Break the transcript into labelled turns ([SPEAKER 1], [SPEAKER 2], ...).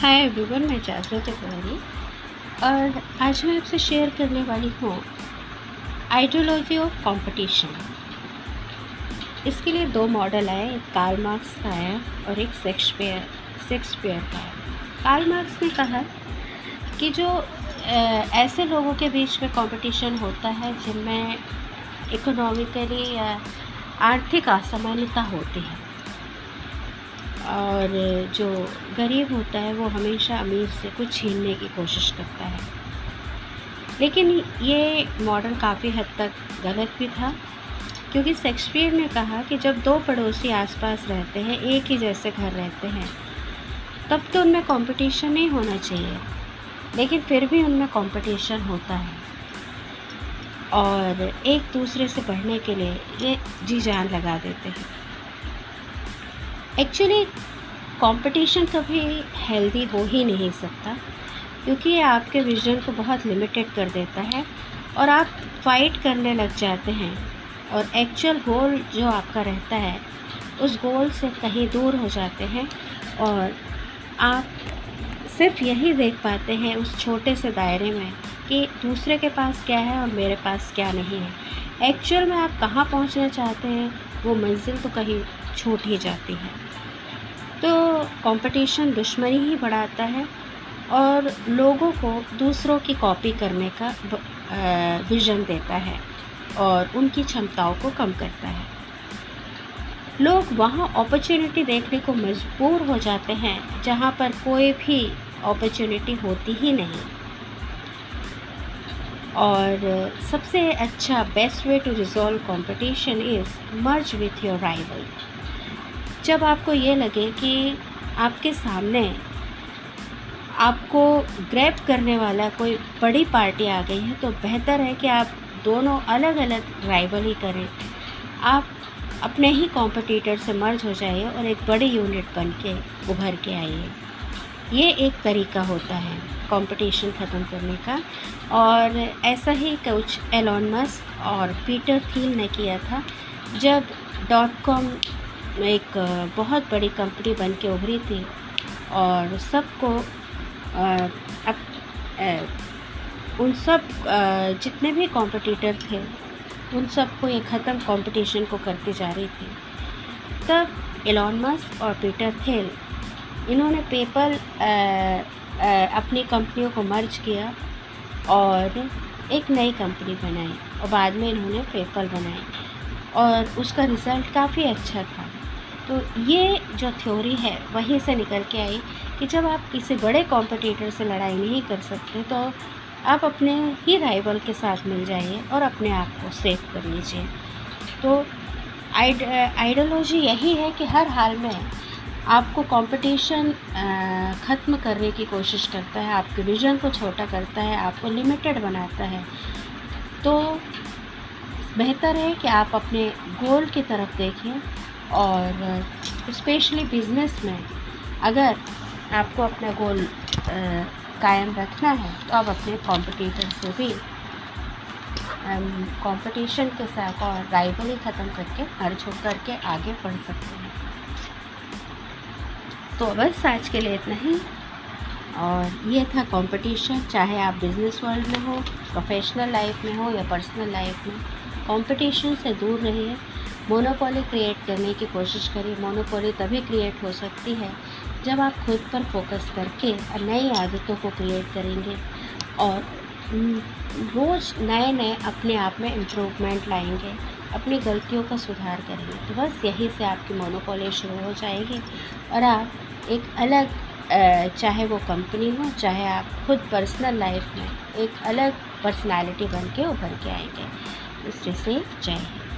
[SPEAKER 1] Hi everyone, मैं जासरा तिवारी और आज मैं आपसे शेयर करने वाली हूँ आइडियोलॉजी ऑफ़ कंपटीशन इसके लिए दो मॉडल आए, एक कार्ल मार्क्स का है और एक शेक्सपियर शेक्सपियर का है। कार्ल मार्क्स ने कहा कि जो ऐसे लोगों के बीच में कंपटीशन होता है, जिनमें इकोनॉमिकली या आर्थिक असमानता होती है और जो गरीब होता है, वो हमेशा अमीर से कुछ छीनने की कोशिश करता है। लेकिन ये मॉडल काफ़ी हद तक गलत भी था, क्योंकि शेक्सपियर ने कहा कि जब दो पड़ोसी आसपास रहते हैं, एक ही जैसे घर रहते हैं, तब तो उनमें कंपटीशन नहीं होना चाहिए, लेकिन फिर भी उनमें कंपटीशन होता है। और एक दूसरे से बढ़ने के लिए ये जी जान लगा देते हैं। एक्चुअली कंपटीशन कभी हेल्दी हो ही नहीं सकता, क्योंकि ये आपके विजन को बहुत लिमिटेड कर देता है और आप फाइट करने लग जाते हैं और एक्चुअल गोल जो आपका रहता है, उस गोल से कहीं दूर हो जाते हैं और आप सिर्फ़ यही देख पाते हैं उस छोटे से दायरे में कि दूसरे के पास क्या है और मेरे पास क्या नहीं है। एक्चुअल में आप कहाँ पहुँचना चाहते हैं, वो मंजिल तो कहीं छूट ही जाती है। तो कंपटीशन दुश्मनी ही बढ़ाता है और लोगों को दूसरों की कॉपी करने का विज़न देता है और उनकी क्षमताओं को कम करता है। लोग वहाँ अपॉर्चुनिटी देखने को मजबूर हो जाते हैं, जहाँ पर कोई भी अपॉर्चुनिटी होती ही नहीं। और सबसे अच्छा best way to resolve competition is merge with your rival जब आपको ये लगे कि आपके सामने आपको ग्रैप करने वाला कोई बड़ी पार्टी आ गई है तो बेहतर है कि आप दोनों अलग अलग राइवल ही करें। आप अपने ही कॉम्पिटिटर से मर्ज हो जाइए और एक बड़ी यूनिट बन के उभर के आइए। ये एक तरीका होता है कंपटीशन ख़त्म करने का। और ऐसा ही कुछ एलोन मस्क और पीटर थील ने किया था, जब डॉट कॉम एक बहुत बड़ी कंपनी बन के उभरी थी और सबको उन सब जितने भी कॉम्पिटिटर थे, उन सबको ये ख़त्म कंपटीशन को करती जा रही थी। तब एलॉन मस्क और पीटर थेल इन्होंने पेपल अपनी कंपनियों को मर्ज किया और एक नई कंपनी बनाई और बाद में इन्होंने पेपल बनाई और उसका रिज़ल्ट काफ़ी अच्छा था। तो ये जो थ्योरी है, वहीं से निकल के आई कि जब आप किसी बड़े कॉम्पिटिटर से लड़ाई नहीं कर सकते तो आप अपने ही राइवल के साथ मिल जाइए और अपने आप को सेव कर लीजिए। तो आइड आइडियोलॉजी यही है कि हर हाल में आपको कंपटीशन ख़त्म करने की कोशिश करता है, आपके विज़न को छोटा करता है, आपको लिमिटेड बनाता है। तो बेहतर है कि आप अपने गोल की तरफ़ देखें और स्पेशली बिज़नेस में अगर आपको अपना गोल कायम रखना है तो आप अपने कॉम्पिटिटर से भी कंपटीशन के साथ और राइवली ख़त्म करके, हर छोड़ करके आगे बढ़ सकते हैं। तो बस आज के लिए इतना ही। और ये था कंपटीशन चाहे आप बिज़नेस वर्ल्ड में हो प्रोफेशनल लाइफ में हो या पर्सनल लाइफ में। कंपटीशन से दूर रहिए। मोनोपोली क्रिएट करने की कोशिश करिए। मोनोपोली तभी क्रिएट हो सकती है जब आप खुद पर फोकस करके नई आदतों को क्रिएट करेंगे। और रोज़ नए नए अपने आप में इम्प्रूवमेंट लाएँगे। अपनी गलतियों का सुधार करेंगे तो बस यहीं से आपकी मोनोपोली शुरू हो जाएगी और आप एक अलग चाहे वो कंपनी हो, चाहे आप खुद पर्सनल लाइफ में एक अलग पर्सनालिटी बन के उभर के आएँगे। इससे जय हिंद।